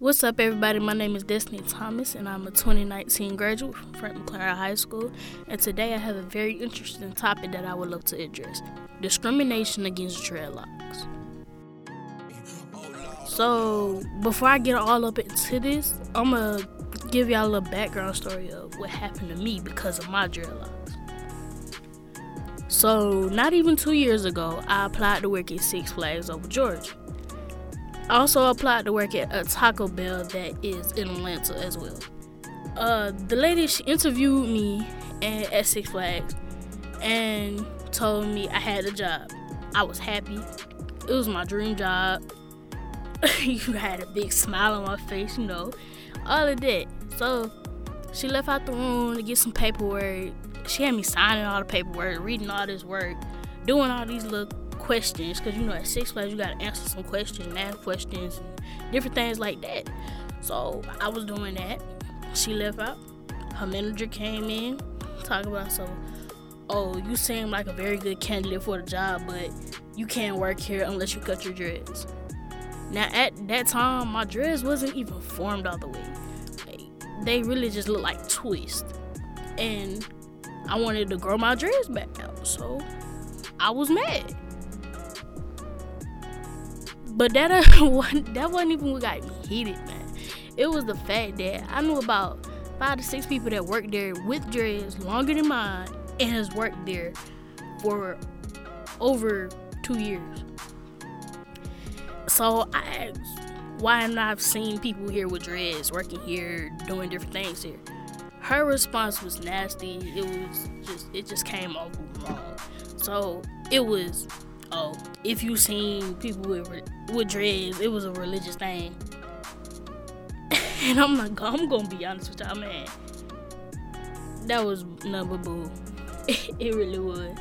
What's up, everybody? My name is Destiny Thomas, and I'm a 2019 graduate from Frank McClarin High School. And today I have a very interesting topic that I would love to address discrimination against dreadlocks. So, before I get all up into this, I'm gonna give y'all a little background story of what happened to me because of my dreadlocks. So, not even two years ago, I applied to work at Six Flags over Georgia. I also applied to work at a Taco Bell that is in Atlanta as well. Uh, the lady she interviewed me at, at Six Flags and told me I had a job. I was happy. It was my dream job. you had a big smile on my face, you know, all of that. So she left out the room to get some paperwork. She had me signing all the paperwork, reading all this work, doing all these little questions because you know at Six Flags you got to answer some questions ask questions and different things like that. So I was doing that. She left out. Her manager came in, talking about so, oh, you seem like a very good candidate for the job, but you can't work here unless you cut your dreads. Now at that time, my dreads wasn't even formed all the way. Like, they really just looked like twists, and I wanted to grow my dreads back out, so I was mad. But that uh, that wasn't even what got me heated, man. It was the fact that I knew about five to six people that worked there with dreads longer than mine and has worked there for over two years. So I asked, why am I seeing people here with dreads working here, doing different things here? Her response was nasty. It was just it just came off wrong. So it was oh, if you seen people with with dreads, it was a religious thing. and I'm like, I'm gonna be honest with y'all, man. That was number boo. it really was.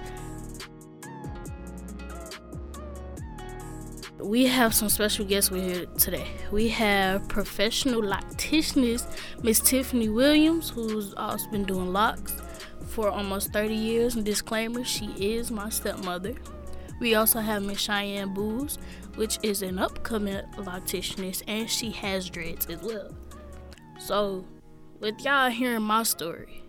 We have some special guests with here today. We have professional locticianist Miss Tiffany Williams, who's also been doing locks for almost 30 years. And disclaimer, she is my stepmother. We also have Miss Cheyenne Booz, which is an upcoming locticianist, and she has dreads as well. So, with y'all hearing my story,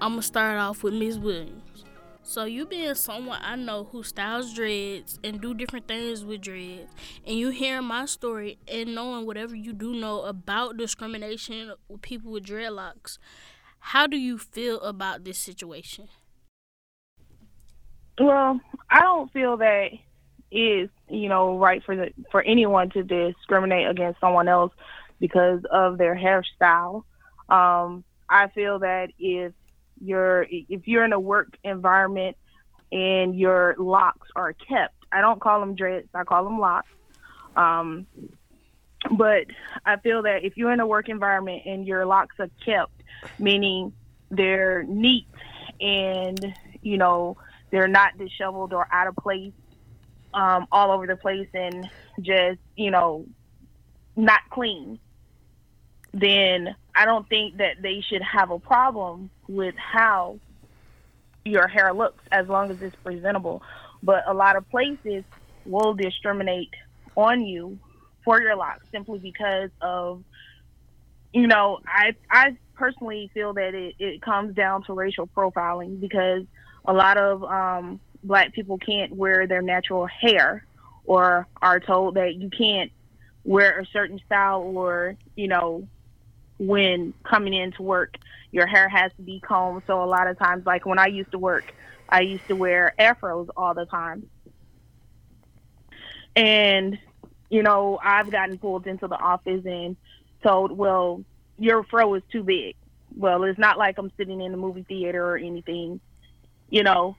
I'm gonna start off with Miss Williams. So, you being someone I know who styles dreads and do different things with dreads, and you hearing my story and knowing whatever you do know about discrimination with people with dreadlocks, how do you feel about this situation? Well, I don't feel that is you know right for the for anyone to discriminate against someone else because of their hairstyle. Um, I feel that if you're if you're in a work environment and your locks are kept, I don't call them dreads, I call them locks. Um, but I feel that if you're in a work environment and your locks are kept, meaning they're neat and you know they're not disheveled or out of place um, all over the place and just, you know, not clean, then I don't think that they should have a problem with how your hair looks as long as it's presentable. But a lot of places will discriminate on you for your locks simply because of you know, I I personally feel that it, it comes down to racial profiling because a lot of um, black people can't wear their natural hair or are told that you can't wear a certain style or, you know, when coming into work, your hair has to be combed. So a lot of times, like when I used to work, I used to wear afros all the time. And, you know, I've gotten pulled into the office and told, well, your fro is too big. Well, it's not like I'm sitting in the movie theater or anything you know.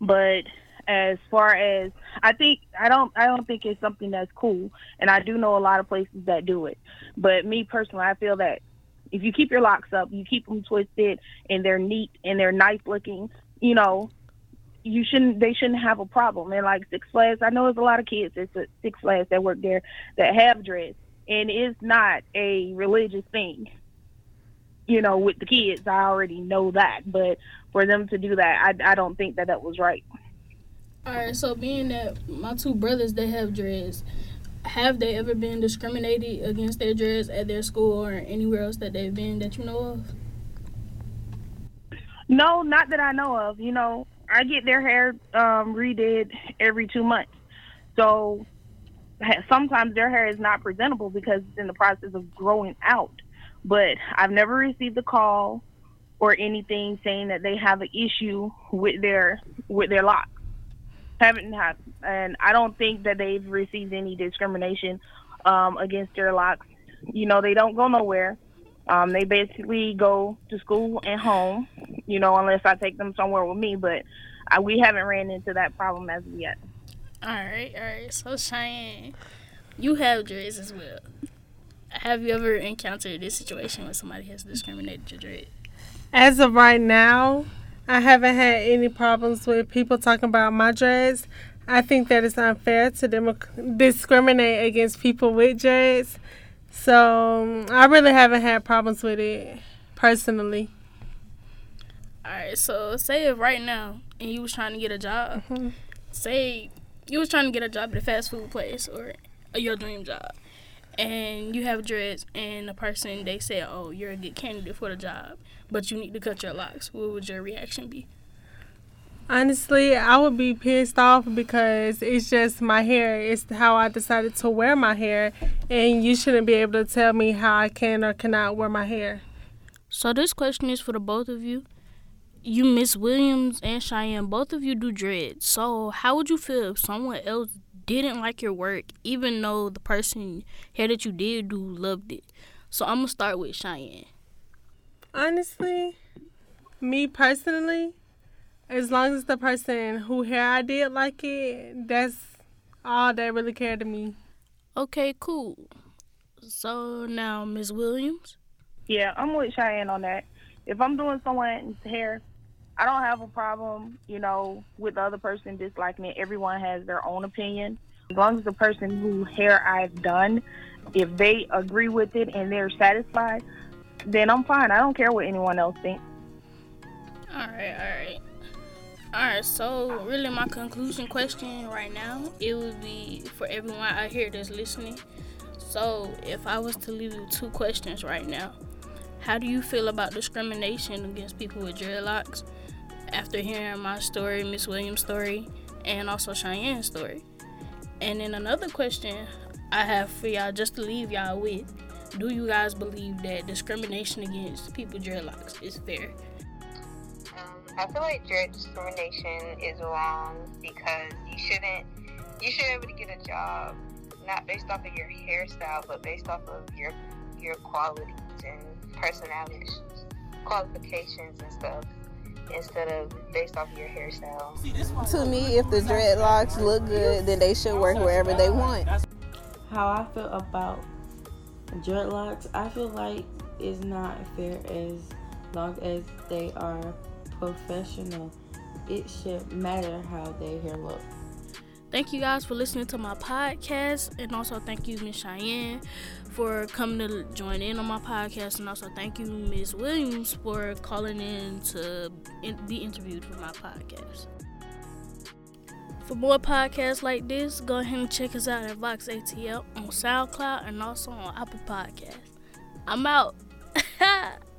But as far as I think, I don't, I don't think it's something that's cool, and I do know a lot of places that do it. But me personally, I feel that if you keep your locks up, you keep them twisted, and they're neat and they're nice looking, you know, you shouldn't they shouldn't have a problem. And like Six Flags, I know there's a lot of kids at Six Flags that work there that have dreads, and it's not a religious thing you know, with the kids. I already know that, but for them to do that, I, I don't think that that was right. All right, so being that my two brothers they have dreads, have they ever been discriminated against their dreads at their school or anywhere else that they've been that you know of? No, not that I know of. You know, I get their hair um, redid every two months. So sometimes their hair is not presentable because it's in the process of growing out. But I've never received a call or anything saying that they have an issue with their with their locks. Haven't had, and I don't think that they've received any discrimination um, against their locks. You know, they don't go nowhere. Um, they basically go to school and home. You know, unless I take them somewhere with me, but I, we haven't ran into that problem as of yet. All right, all right. So Cheyenne, you have dreads as well. Have you ever encountered this situation where somebody has discriminated your dread? As of right now, I haven't had any problems with people talking about my dreads. I think that it's unfair to dem- discriminate against people with dreads. So I really haven't had problems with it personally. All right. So say if right now and you was trying to get a job, mm-hmm. say you was trying to get a job at a fast food place or your dream job, and you have dreads, and the person they say, "Oh, you're a good candidate for the job, but you need to cut your locks." What would your reaction be? Honestly, I would be pissed off because it's just my hair. It's how I decided to wear my hair, and you shouldn't be able to tell me how I can or cannot wear my hair. So this question is for the both of you you Miss Williams and Cheyenne, both of you do dreads. So how would you feel if someone else didn't like your work, even though the person here that you did do loved it? So I'm gonna start with Cheyenne. Honestly, me personally, as long as the person who hair I did like it, that's all that really cared to me. Okay, cool. So now, Miss Williams. Yeah, I'm with Cheyenne on that. If I'm doing someone's hair I don't have a problem, you know, with the other person disliking it. Everyone has their own opinion. As long as the person who hair I've done, if they agree with it and they're satisfied, then I'm fine. I don't care what anyone else thinks. All right, all right. All right, so really my conclusion question right now, it would be for everyone out here that's listening. So, if I was to leave you two questions right now, how do you feel about discrimination against people with dreadlocks? After hearing my story, Miss Williams' story, and also Cheyenne's story. And then another question I have for y'all just to leave y'all with do you guys believe that discrimination against people dreadlocks is fair? Um, I feel like dread discrimination is wrong because you shouldn't you should be able to get a job not based off of your hairstyle but based off of your your qualities and personalities qualifications and stuff instead of based off of your hairstyle. To me, if the dreadlocks look good, then they should work wherever they want. How I feel about dreadlocks, I feel like it's not fair as long as they are professional. It should matter how their hair look. Thank you guys for listening to my podcast, and also thank you, Miss Cheyenne, for coming to join in on my podcast, and also thank you, Miss Williams, for calling in to be interviewed for my podcast. For more podcasts like this, go ahead and check us out at Vox ATL on SoundCloud and also on Apple Podcasts. I'm out.